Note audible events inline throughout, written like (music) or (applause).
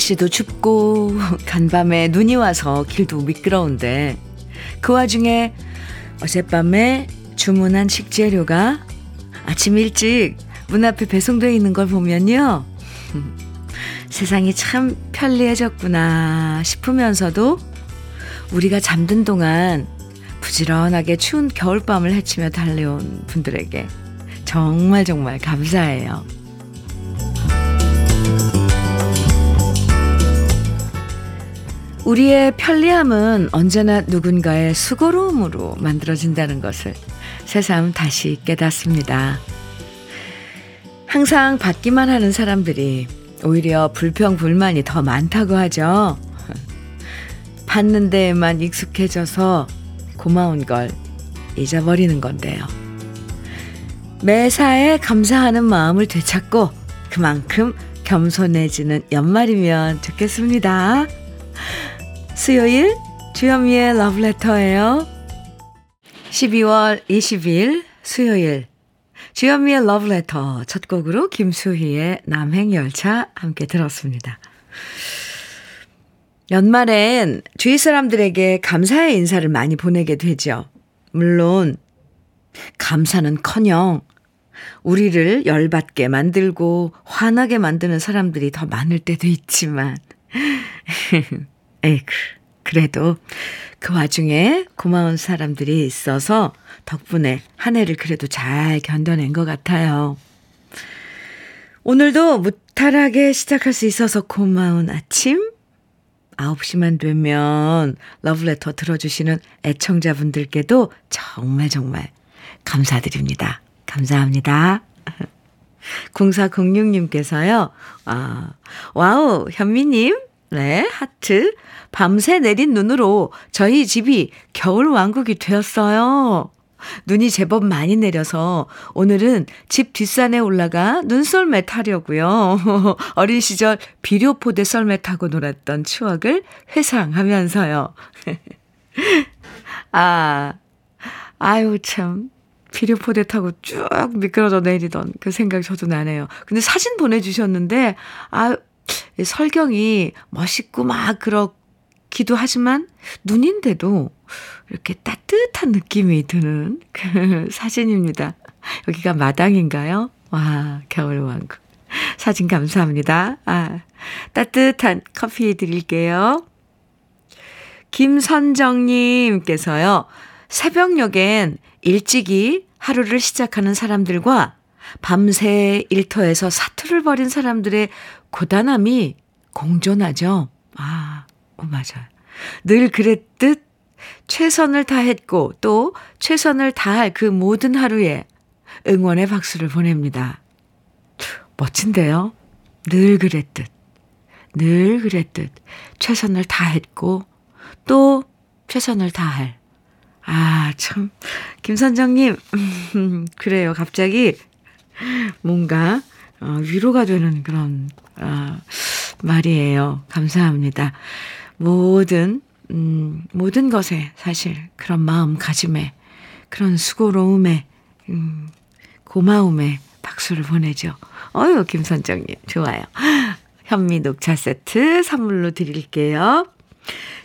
날씨도 춥고 간밤에 눈이 와서 길도 미끄러운데 그 와중에 어젯밤에 주문한 식재료가 아침 일찍 문 앞에 배송되어 있는 걸 보면요. (laughs) 세상이 참 편리해졌구나 싶으면서도 우리가 잠든 동안 부지런하게 추운 겨울밤을 헤치며 달려온 분들에게 정말 정말 감사해요. 우리의 편리함은 언제나 누군가의 수고로움으로 만들어진다는 것을 새삼 다시 깨닫습니다. 항상 받기만 하는 사람들이 오히려 불평, 불만이 더 많다고 하죠. 받는 데에만 익숙해져서 고마운 걸 잊어버리는 건데요. 매사에 감사하는 마음을 되찾고 그만큼 겸손해지는 연말이면 좋겠습니다. 수요일 주현미의 러브레터예요. 12월 20일 수요일 주현미의 러브레터 첫 곡으로 김수희의 남행열차 함께 들었습니다. 연말엔 주위 사람들에게 감사의 인사를 많이 보내게 되죠. 물론 감사는 커녕 우리를 열받게 만들고 화나게 만드는 사람들이 더 많을 때도 있지만 (laughs) 에이크, 그래도 그 와중에 고마운 사람들이 있어서 덕분에 한 해를 그래도 잘 견뎌낸 것 같아요. 오늘도 무탈하게 시작할 수 있어서 고마운 아침? 9시만 되면 러브레터 들어주시는 애청자분들께도 정말 정말 감사드립니다. 감사합니다. (laughs) 0406님께서요, 아, 와우, 현미님, 네, 하트. 밤새 내린 눈으로 저희 집이 겨울 왕국이 되었어요. 눈이 제법 많이 내려서 오늘은 집 뒷산에 올라가 눈썰매 타려고요. (laughs) 어린 시절 비료포대 썰매 타고 놀았던 추억을 회상하면서요. (laughs) 아, 아유, 참. 비료포대 타고 쭉 미끄러져 내리던 그 생각 저도 나네요. 근데 사진 보내주셨는데, 아, 설경이 멋있고 막 그렇기도 하지만 눈인데도 이렇게 따뜻한 느낌이 드는 그 (laughs) 사진입니다. 여기가 마당인가요? 와, 겨울왕국. 사진 감사합니다. 아, 따뜻한 커피 드릴게요. 김선정님께서요, 새벽녘엔 일찍이 하루를 시작하는 사람들과 밤새 일터에서 사투를 벌인 사람들의 고단함이 공존하죠. 아, 어, 맞아요. 늘 그랬듯 최선을 다했고 또 최선을 다할 그 모든 하루에 응원의 박수를 보냅니다. 멋진데요? 늘 그랬듯. 늘 그랬듯 최선을 다했고 또 최선을 다할. 아, 참. 김선정님, (laughs) 그래요. 갑자기 뭔가 어, 위로가 되는 그런 어, 말이에요. 감사합니다. 모든 음, 모든 것에 사실 그런 마음가짐에 그런 수고로움에 음, 고마움에 박수를 보내죠. 어유 김선정님 좋아요. 현미 녹차 세트 선물로 드릴게요.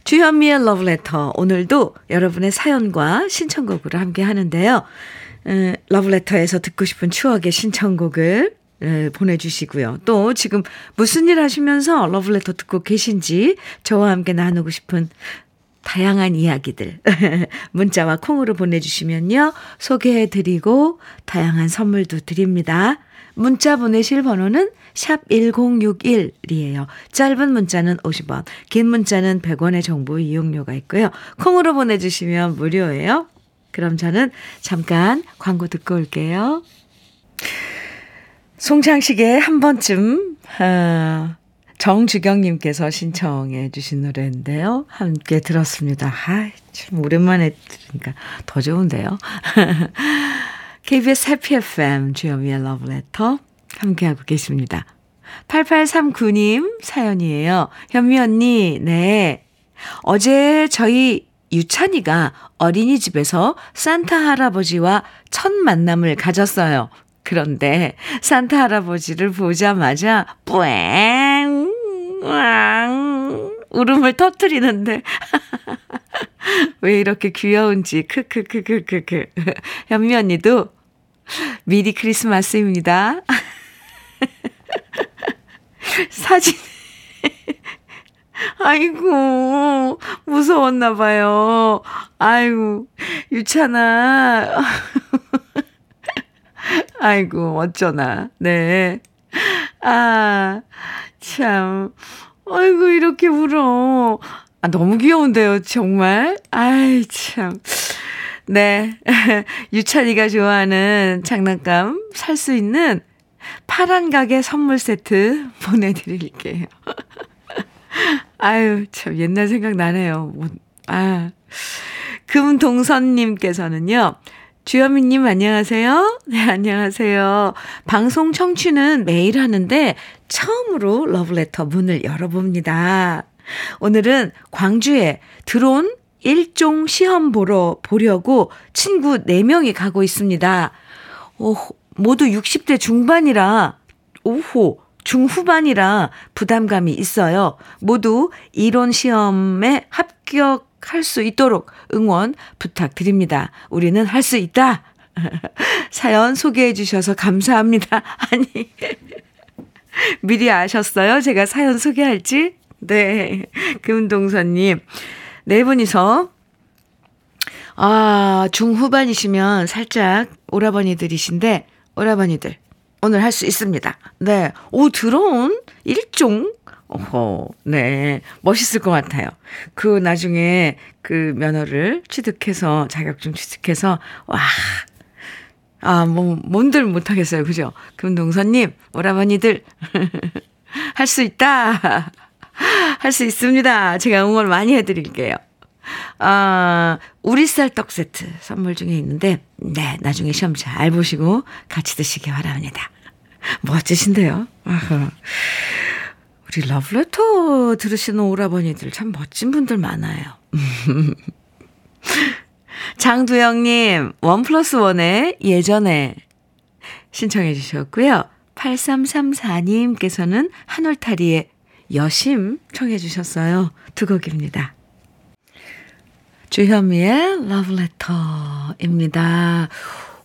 주현미의 러브레터 오늘도 여러분의 사연과 신청곡으로 함께 하는데요. 러브레터에서 듣고 싶은 추억의 신청곡을 보내주시고요. 또 지금 무슨 일 하시면서 러브레터 듣고 계신지 저와 함께 나누고 싶은 다양한 이야기들 (laughs) 문자와 콩으로 보내주시면요. 소개해드리고 다양한 선물도 드립니다. 문자 보내실 번호는 샵 1061이에요. 짧은 문자는 50원, 긴 문자는 100원의 정보 이용료가 있고요. 콩으로 보내주시면 무료예요. 그럼 저는 잠깐 광고 듣고 올게요. 송창식의 한 번쯤, 아, 정주경님께서 신청해 주신 노래인데요. 함께 들었습니다. 아, 참 오랜만에 들으니까 더 좋은데요. (laughs) KBS 해피 FM 주현미의 러브레터 함께하고 계십니다. 8839님 사연이에요. 현미 언니, 네. 어제 저희 유찬이가 어린이집에서 산타 할아버지와 첫 만남을 가졌어요. 그런데 산타 할아버지를 보자마자 뿌앵 왕, 울음을 터트리는데. (laughs) 왜 이렇게 귀여운지, 크크크크크크. 현미 언니도 미리 크리스마스입니다. (laughs) 사진. 아이고, 무서웠나 봐요. 아이고, 유찬아. (laughs) 아이고, 어쩌나. 네. 아, 참. 아이고, 이렇게 울어. 아, 너무 귀여운데요, 정말. 아이, 참. 네. (laughs) 유찬이가 좋아하는 장난감 살 수 있는 파란 가게 선물 세트 (laughs) 보내드릴게요. 아유, 참, 옛날 생각 나네요. 뭐, 아. 금동선님께서는요, 주현미님 안녕하세요. 네, 안녕하세요. 방송 청취는 매일 하는데 처음으로 러브레터 문을 열어봅니다. 오늘은 광주에 들어온 일종 시험 보러 보려고 친구 4명이 가고 있습니다. 오, 모두 60대 중반이라 오호 중후반이라 부담감이 있어요. 모두 이론 시험에 합격할 수 있도록 응원 부탁드립니다. 우리는 할 수 있다. (laughs) 사연 소개해 주셔서 감사합니다. (laughs) 아니, 미리 아셨어요? 제가 사연 소개할지? 네. 금동선님. 네 분이서, 아, 중후반이시면 살짝 오라버니들이신데, 오라버니들, 오늘 할 수 있습니다. 네. 오, 드론 일종? 어허, 네. 멋있을 것 같아요. 그 나중에 그 면허를 취득해서, 자격증 취득해서, 와. 아, 뭐, 뭔들 못하겠어요. 그죠? 금동선님, 오라버니들, (laughs) 할 수 있다. (laughs) 할 수 있습니다. 제가 응원 많이 해드릴게요. 아, 우리 쌀 떡 세트 선물 중에 있는데, 네, 나중에 시험 잘 보시고 같이 드시기 바랍니다. 멋지신데요? 우리 러브레터 들으시는 오라버니들 참 멋진 분들 많아요. (laughs) 장두영님, 원 플러스 원에 예전에 신청해 주셨고요. 8334님께서는 한올타리의 여심 청해 주셨어요. 두 곡입니다. 주현미의 러브레터입니다.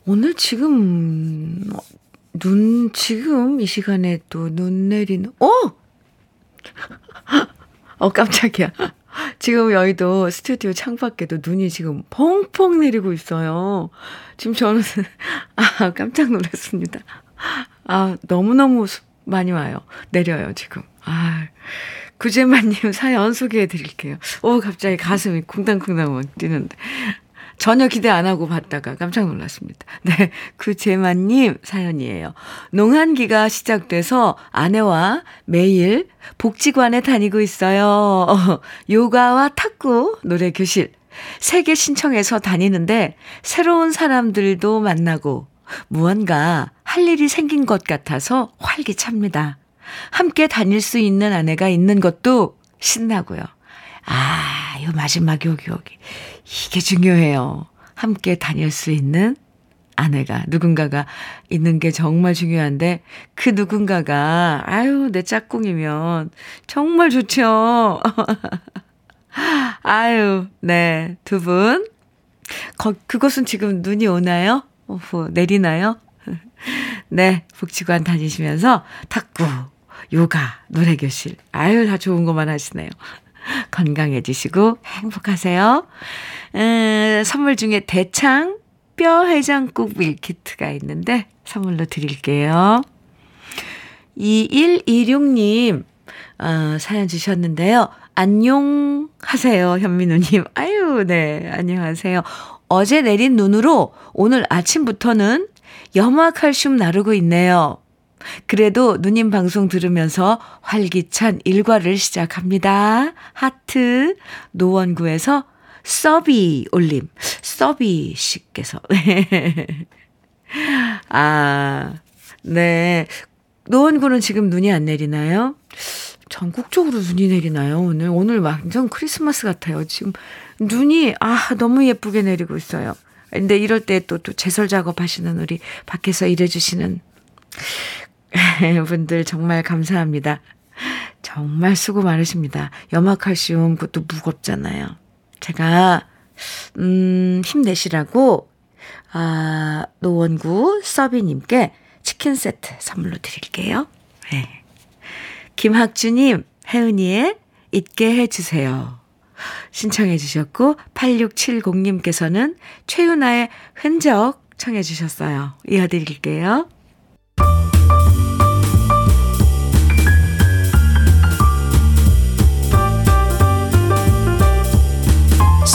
오늘 지금 눈 지금 이 시간에 또 눈 내리는 어? (laughs) 어 깜짝이야. 지금 여의도 스튜디오 창밖에도 눈이 지금 펑펑 내리고 있어요. 지금 저는 (laughs) 아 깜짝 놀랐습니다. 아 너무너무 많이 와요. 내려요 지금. 아 구제만님 (laughs) 사연 소개해 드릴게요. 오, 갑자기 가슴이 쿵당쿵당 뛰는데. 전혀 기대 안 하고 봤다가 깜짝 놀랐습니다. 네, 구제만님 사연이에요. 농한기가 시작돼서 아내와 매일 복지관에 다니고 있어요. (laughs) 요가와 탁구, 노래 교실. 세개 신청해서 다니는데 새로운 사람들도 만나고 무언가 할 일이 생긴 것 같아서 활기찹니다. 함께 다닐 수 있는 아내가 있는 것도 신나고요. 아, 요 마지막 여기, 여기. 이게 중요해요. 함께 다닐 수 있는 아내가, 누군가가 있는 게 정말 중요한데, 그 누군가가, 아유, 내 짝꿍이면 정말 좋죠. (laughs) 아유, 네, 두 분. 거, 그것은 지금 눈이 오나요? 오후, 내리나요? (laughs) 네, 복지관 다니시면서 탁구, 요가, 노래교실. 아유, 다 좋은 것만 하시네요. 건강해지시고 행복하세요. 음, 선물 중에 대창 뼈 해장국 밀키트가 있는데 선물로 드릴게요. 2126님, 어, 사연 주셨는데요. 안녕하세요, 현민우님. 아유, 네, 안녕하세요. 어제 내린 눈으로 오늘 아침부터는 염화칼슘 나르고 있네요. 그래도 누님 방송 들으면서 활기찬 일과를 시작합니다. 하트, 노원구에서 서비 올림, 서비 씨께서. (laughs) 아, 네. 노원구는 지금 눈이 안 내리나요? 전국적으로 눈이 내리나요, 오늘? 오늘 완전 크리스마스 같아요. 지금 눈이, 아, 너무 예쁘게 내리고 있어요. 근데 이럴 때 또, 또 제설 작업 하시는 우리 밖에서 일해주시는 (laughs) 분들 정말 감사합니다. 정말 수고 많으십니다. 염화칼슘 그것도 무겁잖아요. 제가 음, 힘내시라고 아, 노원구 서비님께 치킨 세트 선물로 드릴게요. 네. 김학주님, 혜은이의 잊게 해주세요. 신청해 주셨고 8670님께서는 최윤아의 흔적 청해 주셨어요. 이어드릴게요.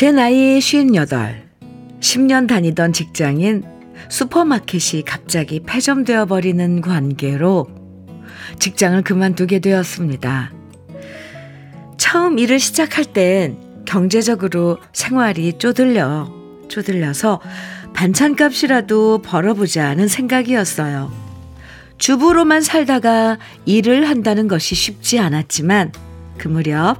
제 나이 58, 10년 다니던 직장인 슈퍼마켓이 갑자기 폐점되어 버리는 관계로 직장을 그만두게 되었습니다. 처음 일을 시작할 땐 경제적으로 생활이 쪼들려, 쪼들려서 반찬값이라도 벌어보자는 생각이었어요. 주부로만 살다가 일을 한다는 것이 쉽지 않았지만 그 무렵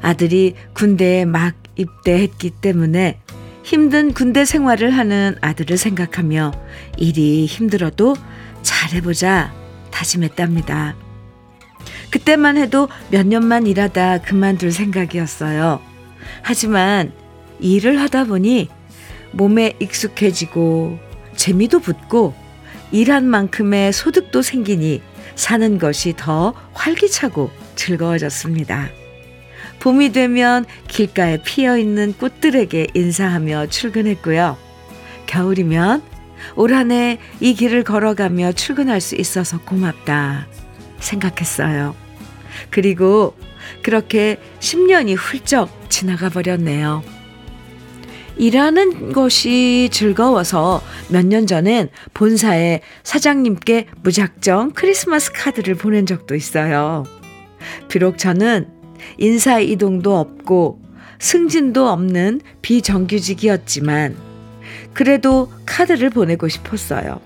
아들이 군대에 막 입대했기 때문에 힘든 군대 생활을 하는 아들을 생각하며 일이 힘들어도 잘해보자 다짐했답니다. 그때만 해도 몇 년만 일하다 그만둘 생각이었어요. 하지만 일을 하다 보니 몸에 익숙해지고 재미도 붙고 일한 만큼의 소득도 생기니 사는 것이 더 활기차고 즐거워졌습니다. 봄이 되면 길가에 피어 있는 꽃들에게 인사하며 출근했고요. 겨울이면 올 한 해 이 길을 걸어가며 출근할 수 있어서 고맙다 생각했어요. 그리고 그렇게 10년이 훌쩍 지나가 버렸네요. 일하는 것이 즐거워서 몇 년 전엔 본사에 사장님께 무작정 크리스마스 카드를 보낸 적도 있어요. 비록 저는 인사 이동도 없고 승진도 없는 비정규직이었지만 그래도 카드를 보내고 싶었어요.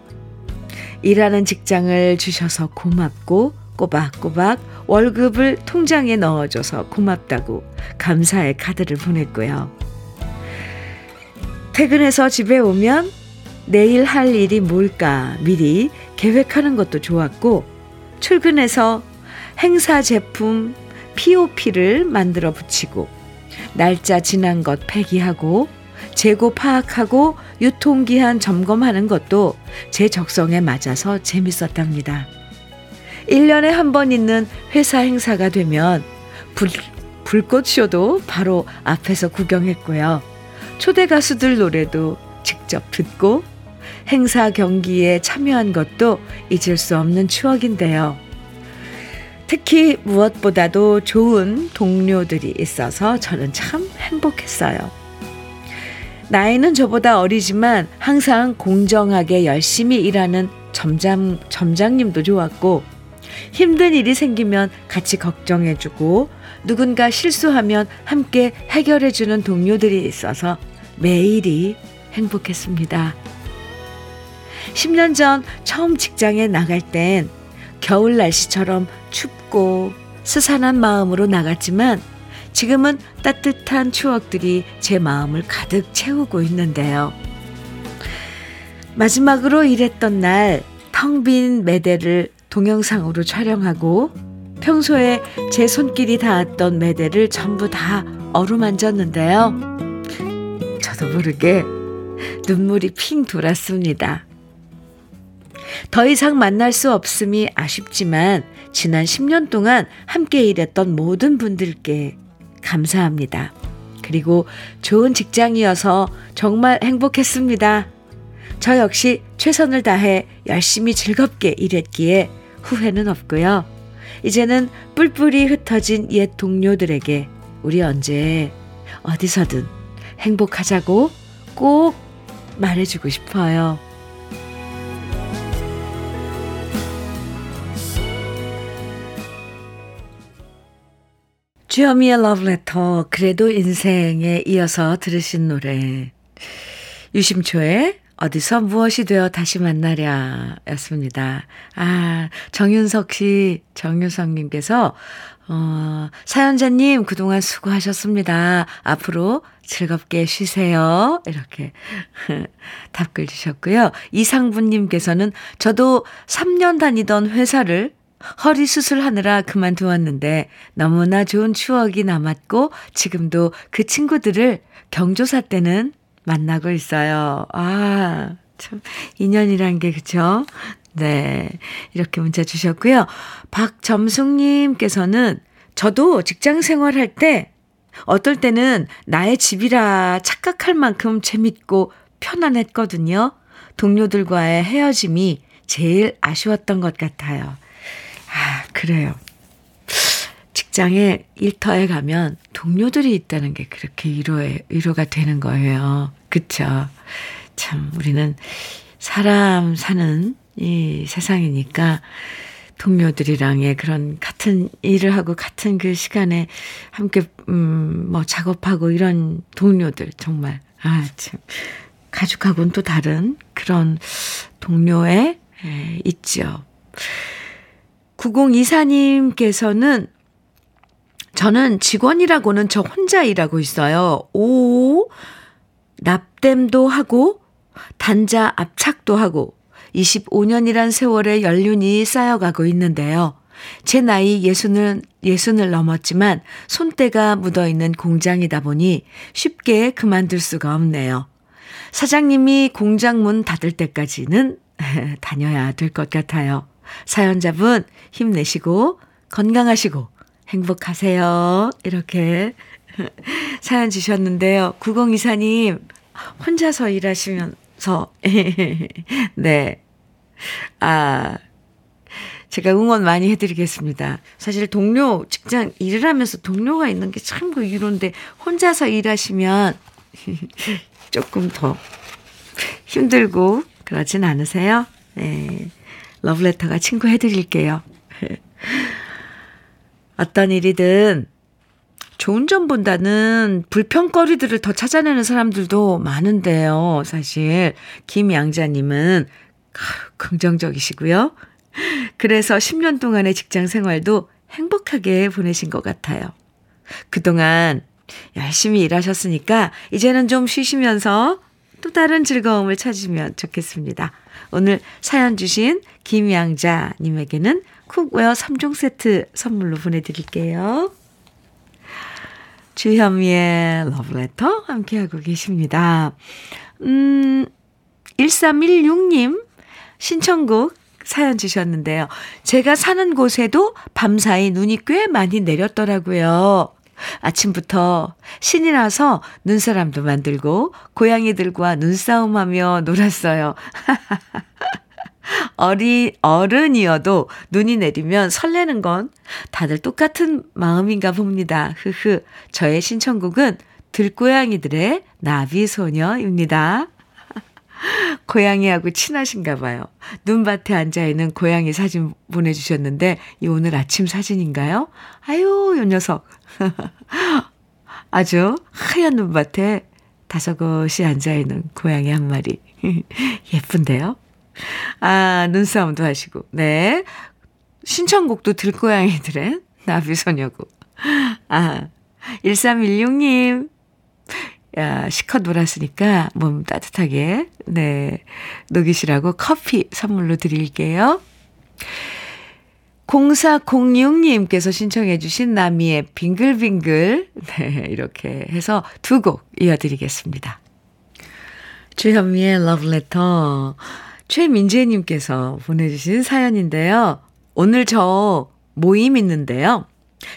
일하는 직장을 주셔서 고맙고 꼬박꼬박 월급을 통장에 넣어줘서 고맙다고 감사의 카드를 보냈고요. 퇴근해서 집에 오면 내일 할 일이 뭘까 미리 계획하는 것도 좋았고 출근해서 행사 제품 POP를 만들어 붙이고 날짜 지난 것 폐기하고 재고 파악하고 유통기한 점검하는 것도 제 적성에 맞아서 재밌었답니다. 1년에 한 번 있는 회사 행사가 되면 불, 불꽃쇼도 바로 앞에서 구경했고요. 초대 가수들 노래도 직접 듣고 행사 경기에 참여한 것도 잊을 수 없는 추억인데요. 특히 무엇보다도 좋은 동료들이 있어서 저는 참 행복했어요. 나이는 저보다 어리지만 항상 공정하게 열심히 일하는 점장, 점장님도 좋았고, 힘든 일이 생기면 같이 걱정해주고, 누군가 실수하면 함께 해결해주는 동료들이 있어서 매일이 행복했습니다. 10년 전 처음 직장에 나갈 땐 겨울 날씨처럼 춥 고 스산한 마음으로 나갔지만 지금은 따뜻한 추억들이 제 마음을 가득 채우고 있는데요. 마지막으로 일했던 날 텅 빈 매대를 동영상으로 촬영하고 평소에 제 손길이 닿았던 매대를 전부 다 어루만졌는데요. 저도 모르게 눈물이 핑 돌았습니다. 더 이상 만날 수 없음이 아쉽지만 지난 10년 동안 함께 일했던 모든 분들께 감사합니다. 그리고 좋은 직장이어서 정말 행복했습니다. 저 역시 최선을 다해 열심히 즐겁게 일했기에 후회는 없고요. 이제는 뿔뿔이 흩어진 옛 동료들에게 우리 언제 어디서든 행복하자고 꼭 말해주고 싶어요. 주현미의 러브레터, 그래도 인생에 이어서 들으신 노래. 유심초의 어디서 무엇이 되어 다시 만나랴 였습니다. 아, 정윤석 씨, 정윤석 님께서, 어, 사연자님 그동안 수고하셨습니다. 앞으로 즐겁게 쉬세요. 이렇게 (laughs) 답글 주셨고요. 이상부님께서는 저도 3년 다니던 회사를 허리 수술하느라 그만두었는데 너무나 좋은 추억이 남았고 지금도 그 친구들을 경조사 때는 만나고 있어요. 아, 참, 인연이란 게, 그쵸? 네. 이렇게 문자 주셨고요. 박점숙 님께서는 저도 직장 생활할 때 어떨 때는 나의 집이라 착각할 만큼 재밌고 편안했거든요. 동료들과의 헤어짐이 제일 아쉬웠던 것 같아요. 아, 그래요. 직장에 일터에 가면 동료들이 있다는 게 그렇게 위로에, 위로가 되는 거예요. 그쵸? 참, 우리는 사람 사는 이 세상이니까 동료들이랑의 그런 같은 일을 하고 같은 그 시간에 함께, 음, 뭐 작업하고 이런 동료들 정말, 아, 참. 가족하고는 또 다른 그런 동료에 에, 있죠. 9024님께서는 저는 직원이라고는 저 혼자 일하고 있어요. 오, 납땜도 하고, 단자 압착도 하고, 25년이란 세월의 연륜이 쌓여가고 있는데요. 제 나이 예순을, 예순을 넘었지만 손때가 묻어 있는 공장이다 보니 쉽게 그만둘 수가 없네요. 사장님이 공장 문 닫을 때까지는 (laughs) 다녀야 될 것 같아요. 사연자분 힘내시고 건강하시고 행복하세요. 이렇게 (laughs) 사연 주셨는데요. 9024님 혼자서 일하시면서 (laughs) 네. 아 제가 응원 많이 해드리겠습니다. 사실 동료, 직장 일을 하면서 동료가 있는 게 참 그 위로인데, 혼자서 일하시면 (laughs) 조금 더 힘들고 그러진 않으세요? 네. 러브레터가 친구 해드릴게요. 어떤 일이든 좋은 점보다는 불평거리들을 더 찾아내는 사람들도 많은데요. 사실 김양자님은 긍정적이시고요. 그래서 10년 동안의 직장 생활도 행복하게 보내신 것 같아요. 그동안 열심히 일하셨으니까 이제는 좀 쉬시면서 또 다른 즐거움을 찾으면 좋겠습니다. 오늘 사연 주신 김양자님에게는 cookware 3종 세트 선물로 보내드릴게요. 주현미의 러브레터 함께하고 계십니다. 음, 1316님 신청곡 사연 주셨는데요. 제가 사는 곳에도 밤사이 눈이 꽤 많이 내렸더라고요. 아침부터 신이 나서 눈사람도 만들고 고양이들과 눈싸움하며 놀았어요. (laughs) 어리, 어른이어도 눈이 내리면 설레는 건 다들 똑같은 마음인가 봅니다. 흐흐. 저의 신청곡은 들고양이들의 나비소녀입니다. (laughs) 고양이하고 친하신가 봐요. 눈밭에 앉아있는 고양이 사진 보내주셨는데, 이 오늘 아침 사진인가요? 아유, 요 녀석. (laughs) 아주 하얀 눈밭에 다섯곳이 앉아있는 고양이 한 마리. (laughs) 예쁜데요? 아, 눈싸움도 하시고. 네. 신청곡도 들고양이들의 (laughs) 나비소녀고. 아, 1316님. 야, 시컷 놀았으니까 몸 따뜻하게, 네, 녹이시라고 커피 선물로 드릴게요. 0406님께서 신청해 주신 나미의 빙글빙글, 네, 이렇게 해서 두 곡 이어드리겠습니다. 주현미의 러브레터, 최민재님께서 보내주신 사연인데요. 오늘 저 모임 있는데요.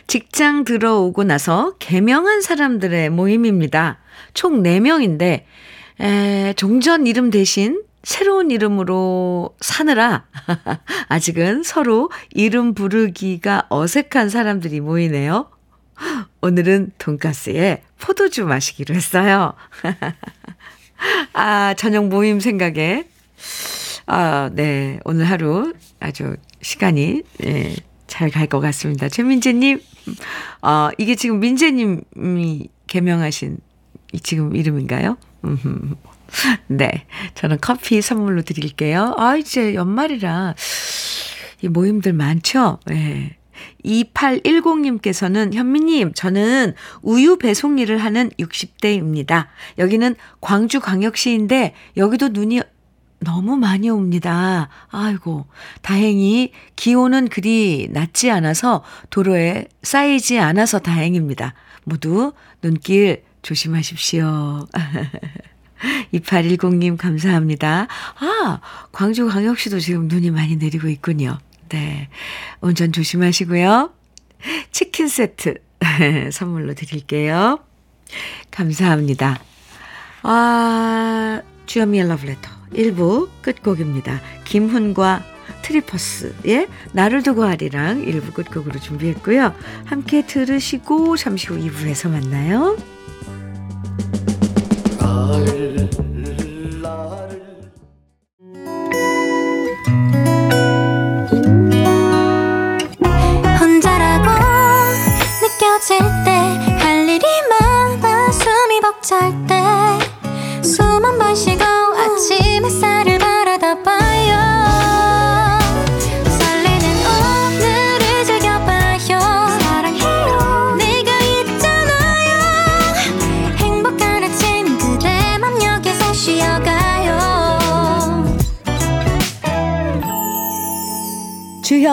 직장 들어오고 나서 개명한 사람들의 모임입니다. 총 4명인데, 에, 종전 이름 대신 새로운 이름으로 사느라 (laughs) 아직은 서로 이름 부르기가 어색한 사람들이 모이네요. 오늘은 돈가스에 포도주 마시기로 했어요. (laughs) 아, 저녁 모임 생각에. 아, 네. 오늘 하루 아주 시간이, 예, 잘 갈 것 같습니다. 최민재님, 아, 이게 지금 민재님이 개명하신 지금 이름인가요? (laughs) 네. 저는 커피 선물로 드릴게요. 아, 이제 연말이라 이 모임들 많죠? 예. 네. 2810님께서는 현미님, 저는 우유 배송 일을 하는 60대입니다. 여기는 광주 광역시인데 여기도 눈이 너무 많이 옵니다. 아이고, 다행히 기온은 그리 낮지 않아서 도로에 쌓이지 않아서 다행입니다. 모두 눈길 조심하십시오. (laughs) 2810님 감사합니다. 아, 광주 광역시도 지금 눈이 많이 내리고 있군요. 네. 운전 조심하시고요. 치킨 세트 (laughs) 선물로 드릴게요. 감사합니다. 아, 주현미의 러브레터 1부 끝곡입니다. 김훈과 트리퍼스의 나를 두고 하리랑 1부 끝곡으로 준비했고요. 함께 들으시고 잠시 후 2부에서 만나요.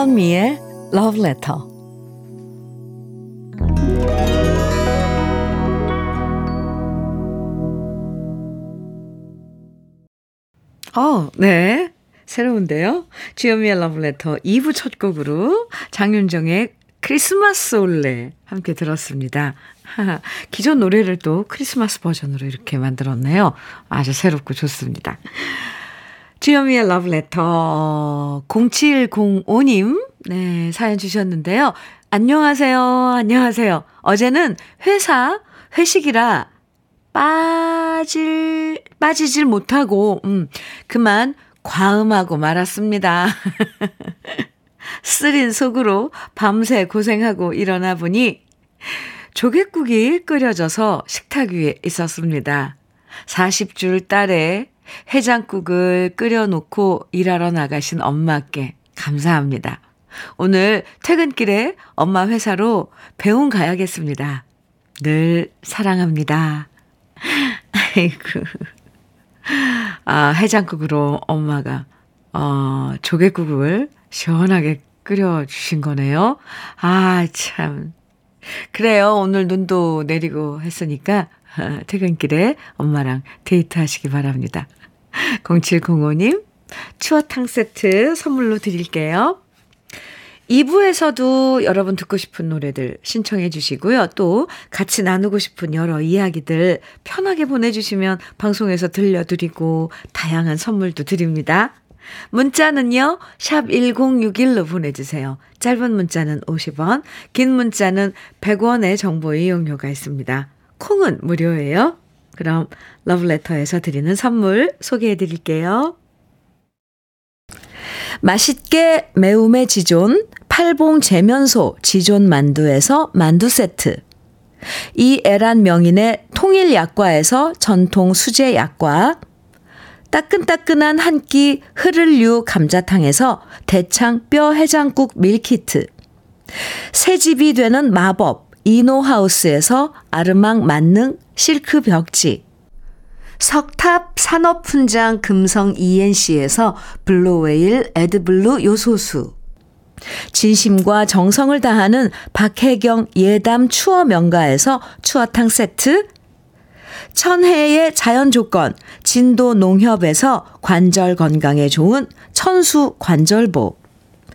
주현미의 Love Letter. 어, 네. 새로운데요. 주현미의 Love Letter 2부 첫 곡으로 장윤정의 크리스마스 올레 함께 들었습니다. 기존 노래를 또 크리스마스 버전으로 이렇게 만들었네요. 아주 새롭고 좋습니다. 주현미의 러브레터 0705님 네, 사연 주셨는데요. 안녕하세요. 안녕하세요. 어제는 회사 회식이라 빠질 빠지질 못하고 음, 그만 과음하고 말았습니다. (laughs) 쓰린 속으로 밤새 고생하고 일어나 보니 조개국이 끓여져서 식탁 위에 있었습니다. 40줄 딸에 해장국을 끓여놓고 일하러 나가신 엄마께 감사합니다. 오늘 퇴근길에 엄마 회사로 배웅 가야겠습니다. 늘 사랑합니다. (laughs) 아이고. 아, 해장국으로 엄마가, 어, 조개국을 시원하게 끓여주신 거네요. 아, 참. 그래요. 오늘 눈도 내리고 했으니까 퇴근길에 엄마랑 데이트 하시기 바랍니다. 0705님, 추어탕 세트 선물로 드릴게요. 2부에서도 여러분 듣고 싶은 노래들 신청해 주시고요. 또 같이 나누고 싶은 여러 이야기들 편하게 보내주시면 방송에서 들려드리고 다양한 선물도 드립니다. 문자는요, 샵 1061로 보내주세요. 짧은 문자는 50원, 긴 문자는 100원의 정보 이용료가 있습니다. 콩은 무료예요. 그럼 러브레터에서 드리는 선물 소개해 드릴게요. 맛있게 매움의 지존 팔봉 재면소 지존 만두에서 만두 세트. 이 애란 명인의 통일 약과에서 전통 수제 약과. 따끈따끈한 한 끼 흐를류 감자탕에서 대창 뼈 해장국 밀키트. 새집이 되는 마법 이노하우스에서 아르망 만능 실크 벽지 석탑 산업훈장 금성 ENC에서 블루웨일 에드블루 요소수 진심과 정성을 다하는 박혜경 예담 추어 명가에서 추어탕 세트 천혜의 자연 조건 진도 농협에서 관절 건강에 좋은 천수 관절보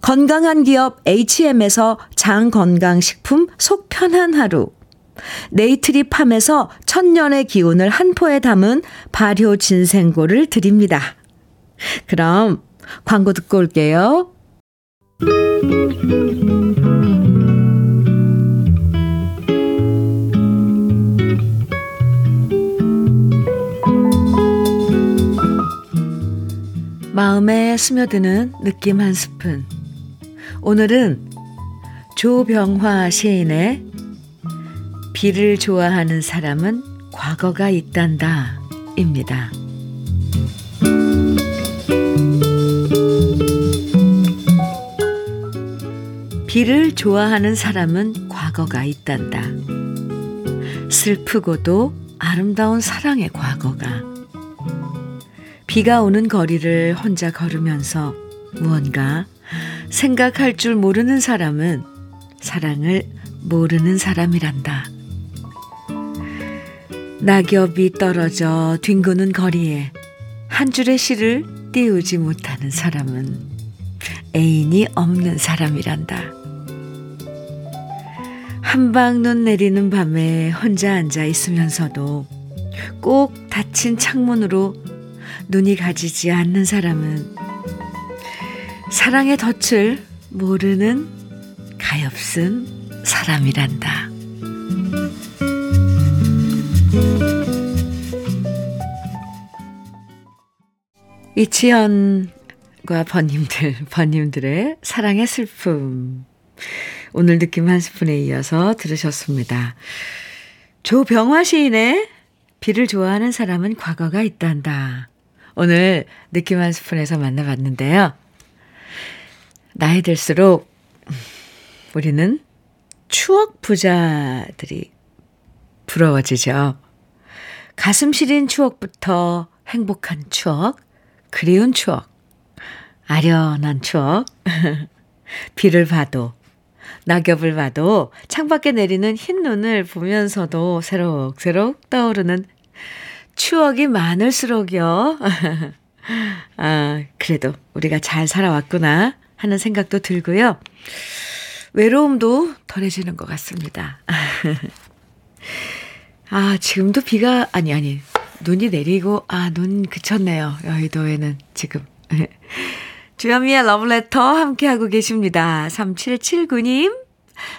건강한 기업 H&M에서 장건강식품 속 편한 하루, 네이트리 팜에서 천년의 기운을 한 포에 담은 발효 진생고를 드립니다. 그럼 광고 듣고 올게요. 마음에 스며드는 느낌 한 스푼. 오늘은 조병화 시인의 비를 좋아하는 사람은 과거가 있단다. 입니다. 비를 좋아하는 사람은 과거가 있단다. 슬프고도 아름다운 사랑의 과거가. 비가 오는 거리를 혼자 걸으면서 무언가 생각할 줄 모르는 사람은 사랑을 모르는 사람이란다. 낙엽이 떨어져 뒹구는 거리에 한 줄의 시를 띄우지 못하는 사람은 애인이 없는 사람이란다. 한방 눈 내리는 밤에 혼자 앉아 있으면서도 꼭 닫힌 창문으로 눈이 가지지 않는 사람은 사랑의 덫을 모르는 가엾은 사람이란다. 이치현과 번님들, 번님들의 사랑의 슬픔. 오늘 느낌 한 스푼에 이어서 들으셨습니다. 조병화 시인의 비를 좋아하는 사람은 과거가 있단다. 오늘 느낌 한 스푼에서 만나봤는데요. 나이 들수록 우리는 추억 부자들이 부러워지죠. 가슴 시린 추억부터 행복한 추억, 그리운 추억, 아련한 추억, (laughs) 비를 봐도 낙엽을 봐도 창밖에 내리는 흰 눈을 보면서도 새록새록 떠오르는 추억이 많을수록요. (laughs) 아, 그래도 우리가 잘 살아왔구나 하는 생각도 들고요. 외로움도 덜해지는 것 같습니다. (laughs) 아, 지금도 비가, 아니, 아니, 눈이 내리고, 아, 눈 그쳤네요. 여의도에는 지금. (laughs) 주현미의 러브레터 함께하고 계십니다. 3779님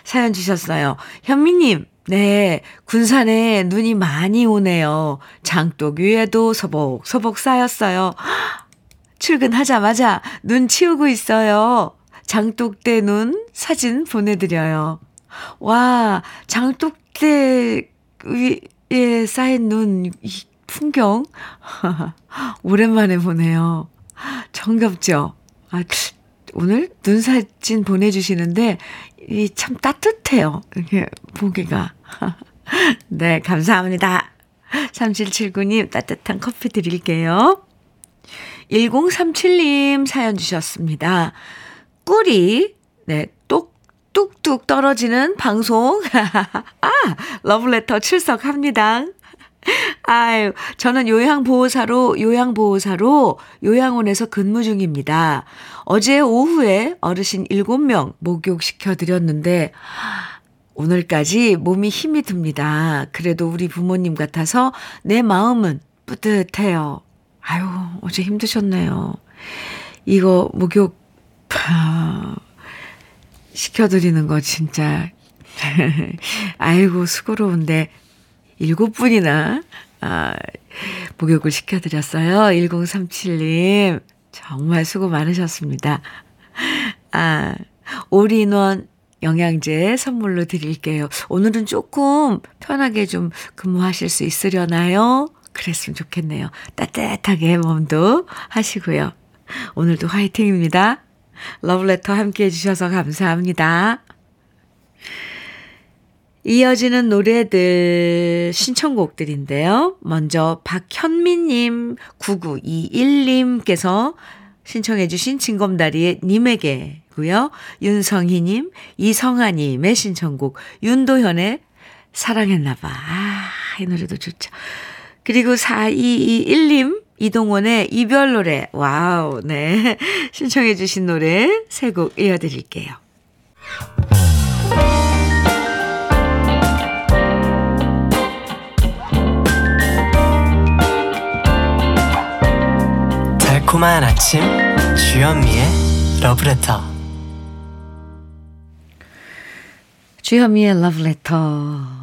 사연 주셨어요. 현미님, 네, 군산에 눈이 많이 오네요. 장독 위에도 서복서복 쌓였어요. 출근하자마자 눈 치우고 있어요. 장독대 눈 사진 보내드려요. 와, 장독대 위에 쌓인 눈, 이 풍경. (laughs) 오랜만에 보네요. 정겹죠? 아, 오늘 눈 사진 보내주시는데, 이 참 따뜻해요. 이렇게 보기가. (laughs) 네, 감사합니다. 3779님 따뜻한 커피 드릴게요. 1037님 사연 주셨습니다. 꿀이, 네, 똑, 뚝뚝 떨어지는 방송. (laughs) 아, 러브레터 출석합니다. 아유, 저는 요양보호사로, 요양보호사로 요양원에서 근무 중입니다. 어제 오후에 어르신 7명 목욕시켜 드렸는데, 오늘까지 몸이 힘이 듭니다. 그래도 우리 부모님 같아서 내 마음은 뿌듯해요. 아유, 어제 힘드셨네요. 이거 목욕, 아, 시켜드리는 거 진짜. (laughs) 아이고, 수고로운데 일곱 분이나 아, 목욕을 시켜드렸어요. 1037님. 정말 수고 많으셨습니다. 아, 올인원 영양제 선물로 드릴게요. 오늘은 조금 편하게 좀 근무하실 수 있으려나요? 그랬으면 좋겠네요. 따뜻하게 몸도 하시고요. 오늘도 화이팅입니다. 러브레터 함께 해주셔서 감사합니다. 이어지는 노래들 신청곡들인데요. 먼저 박현미님 9921님께서 신청해주신 진검다리의 님에게고요. 윤성희님, 이성아님의 신청곡 윤도현의 사랑했나봐. 아, 이 노래도 좋죠. 그리고 4221님 이동원의 이별 노래. 와우, 네. (laughs) 신청해 주신 노래 세 곡 이어드릴게요. 달콤한 아침 주현미의 러브레터 주현미의 러브레터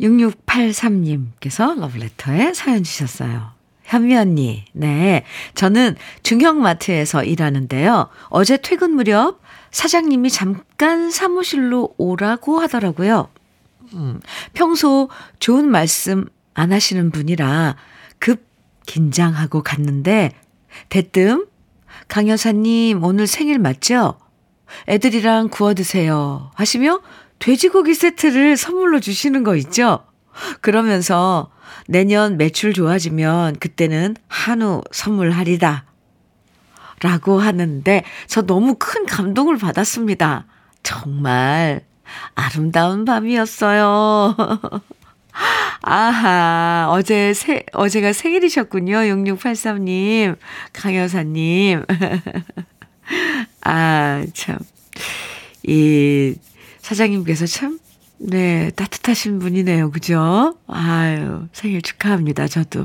6683님께서 러브레터에 사연 주셨어요. 현미 언니, 네. 저는 중형마트에서 일하는데요. 어제 퇴근 무렵 사장님이 잠깐 사무실로 오라고 하더라고요. 음, 평소 좋은 말씀 안 하시는 분이라 급 긴장하고 갔는데 대뜸 강 여사님 오늘 생일 맞죠? 애들이랑 구워 드세요 하시며 돼지고기 세트를 선물로 주시는 거 있죠? 그러면서 내년 매출 좋아지면 그때는 한우 선물하리다. 라고 하는데 저 너무 큰 감동을 받았습니다. 정말 아름다운 밤이었어요. (laughs) 아하, 어제 세, 어제가 생일이셨군요. 6683님, 강여사님. (laughs) 아, 참. 이, 사장님께서 참, 네, 따뜻하신 분이네요. 그죠? 아유, 생일 축하합니다. 저도.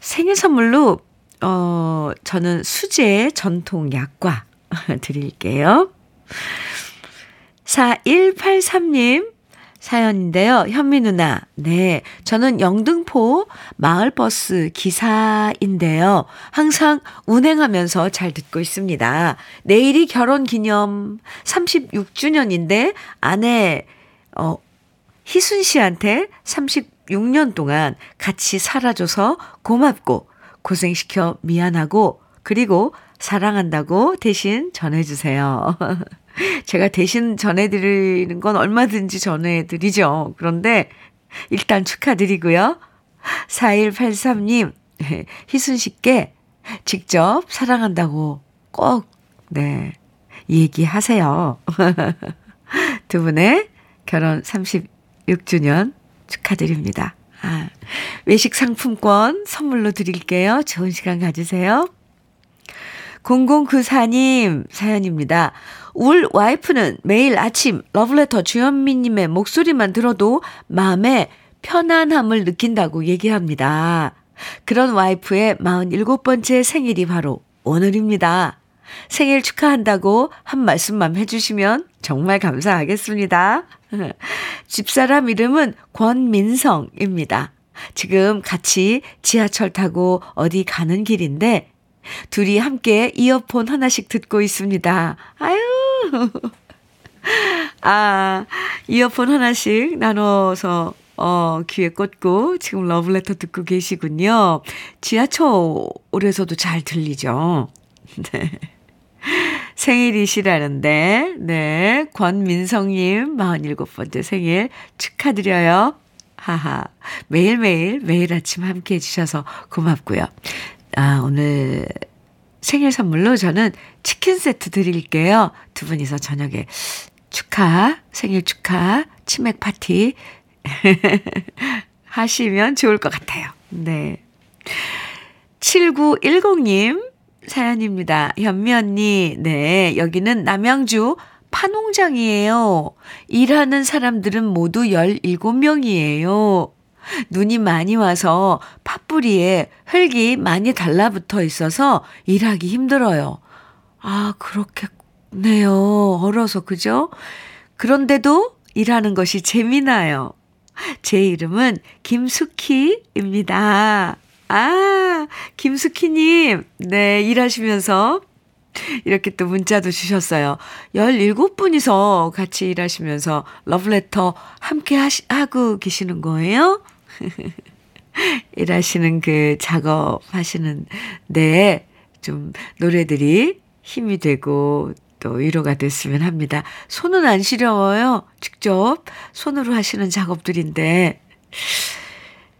생일 선물로, 어, 저는 수제 전통 약과 (laughs) 드릴게요. 4183님, 사연인데요. 현미 누나, 네. 저는 영등포 마을버스 기사인데요. 항상 운행하면서 잘 듣고 있습니다. 내일이 결혼 기념 36주년인데 아내, 어, 희순 씨한테 36년 동안 같이 살아줘서 고맙고 고생시켜 미안하고 그리고 사랑한다고 대신 전해주세요. (laughs) 제가 대신 전해드리는 건 얼마든지 전해드리죠. 그런데 일단 축하드리고요. 4183님, 희순 씨께 직접 사랑한다고 꼭, 네, 얘기하세요. (laughs) 두 분의 결혼 36주년 축하드립니다. 아, 외식 상품권 선물로 드릴게요. 좋은 시간 가지세요. 0094님 사연입니다. 울 와이프는 매일 아침 러브레터 주현미님의 목소리만 들어도 마음에 편안함을 느낀다고 얘기합니다. 그런 와이프의 47번째 생일이 바로 오늘입니다. 생일 축하한다고 한 말씀만 해주시면 정말 감사하겠습니다. (laughs) 집사람 이름은 권민성입니다. 지금 같이 지하철 타고 어디 가는 길인데 둘이 함께 이어폰 하나씩 듣고 있습니다. 아유, 아, 이어폰 하나씩 나눠서 어, 귀에 꽂고 지금 러브레터 듣고 계시군요. 지하철에서도 잘 들리죠? (laughs) 네. 생일이시라는데, 네. 권민성님, 47번째 생일 축하드려요. 하하. 매일매일, 매일 아침 함께 해주셔서 고맙고요. 아, 오늘 생일 선물로 저는 치킨 세트 드릴게요. 두 분이서 저녁에 축하, 생일 축하, 치맥 파티 (laughs) 하시면 좋을 것 같아요. 네. 7910님 사연입니다. 현미 언니, 네. 여기는 남양주 파농장이에요. 일하는 사람들은 모두 17명이에요. 눈이 많이 와서 팥뿌리에 흙이 많이 달라붙어 있어서 일하기 힘들어요. 아, 그렇겠네요. 얼어서, 그죠? 그런데도 일하는 것이 재미나요. 제 이름은 김숙희입니다. 아, 김숙희님. 네, 일하시면서 이렇게 또 문자도 주셨어요. 17분이서 같이 일하시면서 러브레터 함께 하시, 하고 계시는 거예요? (laughs) 일하시는 그 작업하시는 네, 좀 노래들이 힘이 되고 또 위로가 됐으면 합니다. 손은 안 시려워요. 직접 손으로 하시는 작업들인데.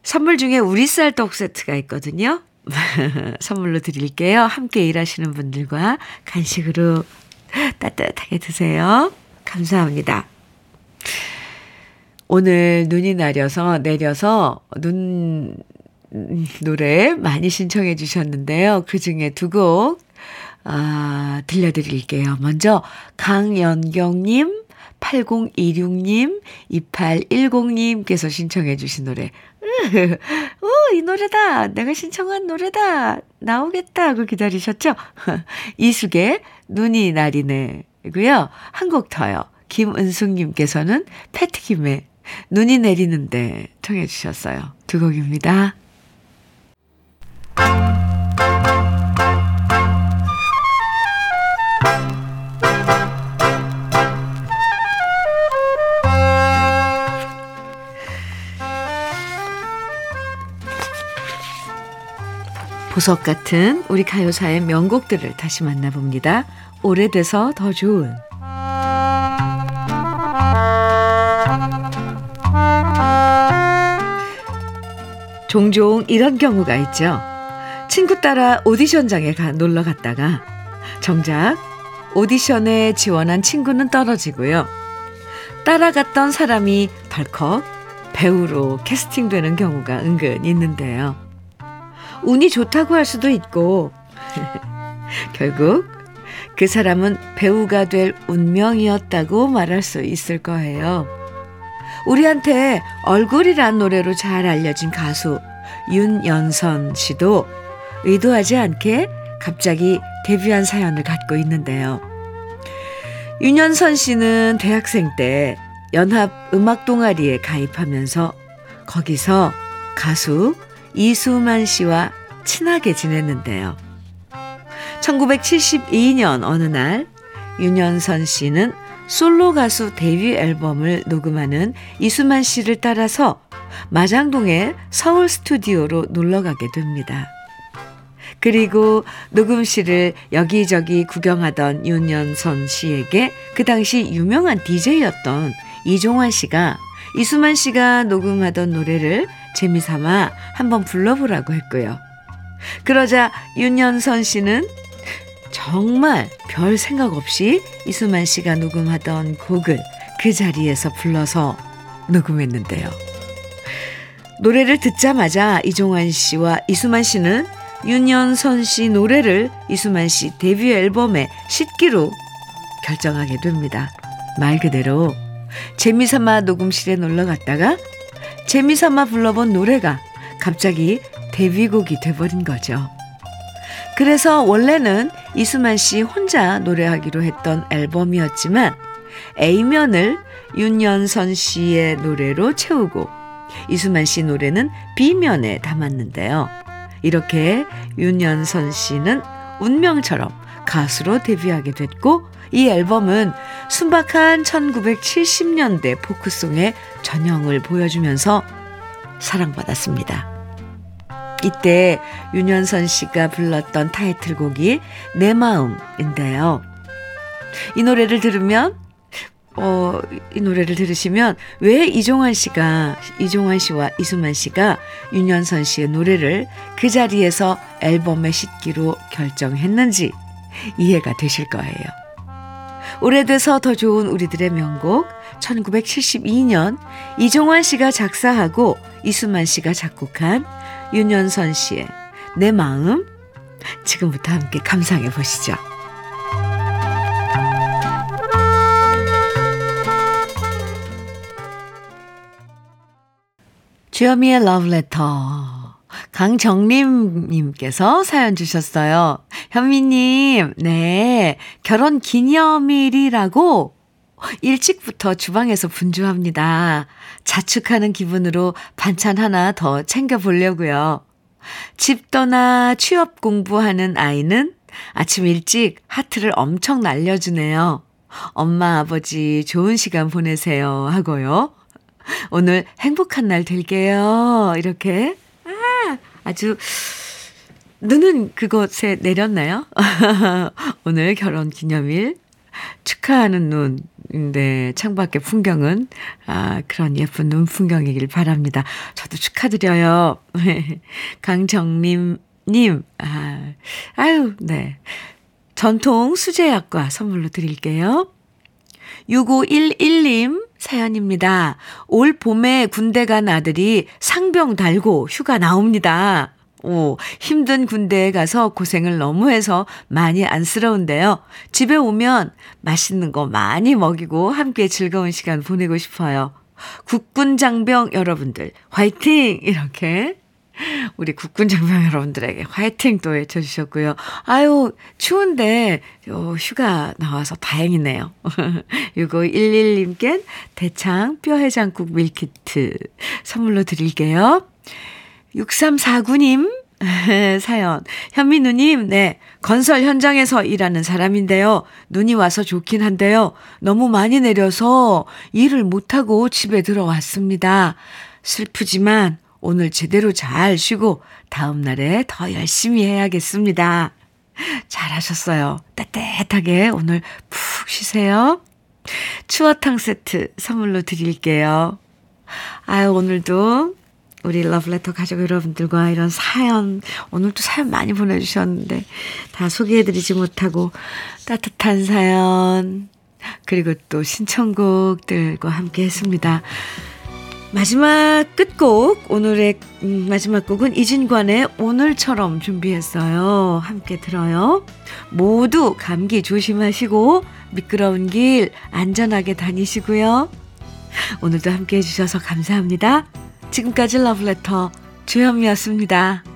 선물 중에 우리 쌀 떡 세트가 있거든요. (laughs) 선물로 드릴게요. 함께 일하시는 분들과 간식으로 따뜻하게 드세요. 감사합니다. 오늘 눈이 내려서, 내려서 눈 노래 많이 신청해 주셨는데요. 그 중에 두 곡, 아, 들려드릴게요. 먼저, 강연경님, 8026님, 2810님께서 신청해 주신 노래. 오, 이 노래다. 내가 신청한 노래다. 나오겠다. 하고 기다리셨죠? (laughs) 이숙의 눈이 나리네고요. 한 곡 더요. 김은숙님께서는 패트김의 눈이 내리는데 청해 주셨어요. 두 곡입니다. 보석 같은 우리 가요사의 명곡들을 다시 만나봅니다. 오래돼서 더 좋은 종종 이런 경우가 있죠. 친구 따라 오디션장에 가 놀러 갔다가 정작 오디션에 지원한 친구는 떨어지고요. 따라갔던 사람이 덜컥 배우로 캐스팅되는 경우가 은근 있는데요. 운이 좋다고 할 수도 있고 (laughs) 결국 그 사람은 배우가 될 운명이었다고 말할 수 있을 거예요. 우리한테 얼굴이란 노래로 잘 알려진 가수 윤연선 씨도 의도하지 않게 갑자기 데뷔한 사연을 갖고 있는데요. 윤연선 씨는 대학생 때 연합 음악 동아리에 가입하면서 거기서 가수 이수만 씨와 친하게 지냈는데요. 1972년 어느 날 윤연선 씨는 솔로 가수 데뷔 앨범을 녹음하는 이수만 씨를 따라서 마장동의 서울 스튜디오로 놀러 가게 됩니다. 그리고 녹음실을 여기저기 구경하던 윤연선 씨에게 그 당시 유명한 DJ였던 이종환 씨가 이수만 씨가 녹음하던 노래를 재미삼아 한번 불러보라고 했고요. 그러자 윤연선 씨는 정말 별 생각 없이 이수만 씨가 녹음하던 곡을 그 자리에서 불러서 녹음했는데요. 노래를 듣자마자 이종환 씨와 이수만 씨는 윤연선 씨 노래를 이수만 씨 데뷔 앨범에 싣기로 결정하게 됩니다. 말 그대로 재미삼아 녹음실에 놀러 갔다가 재미삼아 불러본 노래가 갑자기 데뷔곡이 돼버린 거죠. 그래서 원래는 이수만 씨 혼자 노래하기로 했던 앨범이었지만 A면을 윤연선 씨의 노래로 채우고 이수만 씨 노래는 B면에 담았는데요. 이렇게 윤연선 씨는 운명처럼 가수로 데뷔하게 됐고 이 앨범은 순박한 1970년대 포크송의 전형을 보여주면서 사랑받았습니다. 이때 윤현선 씨가 불렀던 타이틀곡이 내 마음인데요. 이 노래를 들으면 어, 이 노래를 들으시면 왜 이종환 씨가 이종환 씨와 이수만 씨가 윤현선 씨의 노래를 그 자리에서 앨범에 싣기로 결정했는지 이해가 되실 거예요. 오래돼서 더 좋은 우리들의 명곡 1972년 이종환 씨가 작사하고 이수만 씨가 작곡한 윤연선 씨의 내 마음 지금부터 함께 감상해 보시죠. 주여미의 러브레터 강정림님께서 사연 주셨어요. 현미님, 네. 결혼 기념일이라고 일찍부터 주방에서 분주합니다. 자축하는 기분으로 반찬 하나 더 챙겨보려고요. 집 떠나 취업 공부하는 아이는 아침 일찍 하트를 엄청 날려주네요. 엄마, 아버지 좋은 시간 보내세요 하고요. 오늘 행복한 날 될게요. 이렇게. 아, 아주 눈은 그곳에 내렸나요? (laughs) 오늘 결혼 기념일 축하하는 눈. 네, 창밖의 풍경은, 아, 그런 예쁜 눈 풍경이길 바랍니다. 저도 축하드려요. 강정림, 님, 아, 아유, 네. 전통 수제약과 선물로 드릴게요. 6511님 사연입니다. 올 봄에 군대 간 아들이 상병 달고 휴가 나옵니다. 오, 힘든 군대에 가서 고생을 너무 해서 많이 안쓰러운데요. 집에 오면 맛있는 거 많이 먹이고 함께 즐거운 시간 보내고 싶어요. 국군 장병 여러분들, 화이팅! 이렇게 우리 국군 장병 여러분들에게 화이팅 또 외쳐주셨고요. 아유, 추운데, 어, 휴가 나와서 다행이네요. (laughs) 6511님께 대창 뼈해장국 밀키트 선물로 드릴게요. 6349님 (laughs) 사연. 현민우님, 네. 건설 현장에서 일하는 사람인데요. 눈이 와서 좋긴 한데요. 너무 많이 내려서 일을 못하고 집에 들어왔습니다. 슬프지만 오늘 제대로 잘 쉬고 다음날에 더 열심히 해야겠습니다. 잘하셨어요. 따뜻하게 오늘 푹 쉬세요. 추어탕 세트 선물로 드릴게요. 아유, 오늘도 우리 러브레터 가족 여러분들과 이런 사연, 오늘도 사연 많이 보내주셨는데, 다 소개해드리지 못하고, 따뜻한 사연, 그리고 또 신청곡들과 함께 했습니다. 마지막 끝곡, 오늘의 음, 마지막 곡은 이진관의 오늘처럼 준비했어요. 함께 들어요. 모두 감기 조심하시고, 미끄러운 길 안전하게 다니시고요. 오늘도 함께 해주셔서 감사합니다. 지금까지 러브레터 주현미였습니다.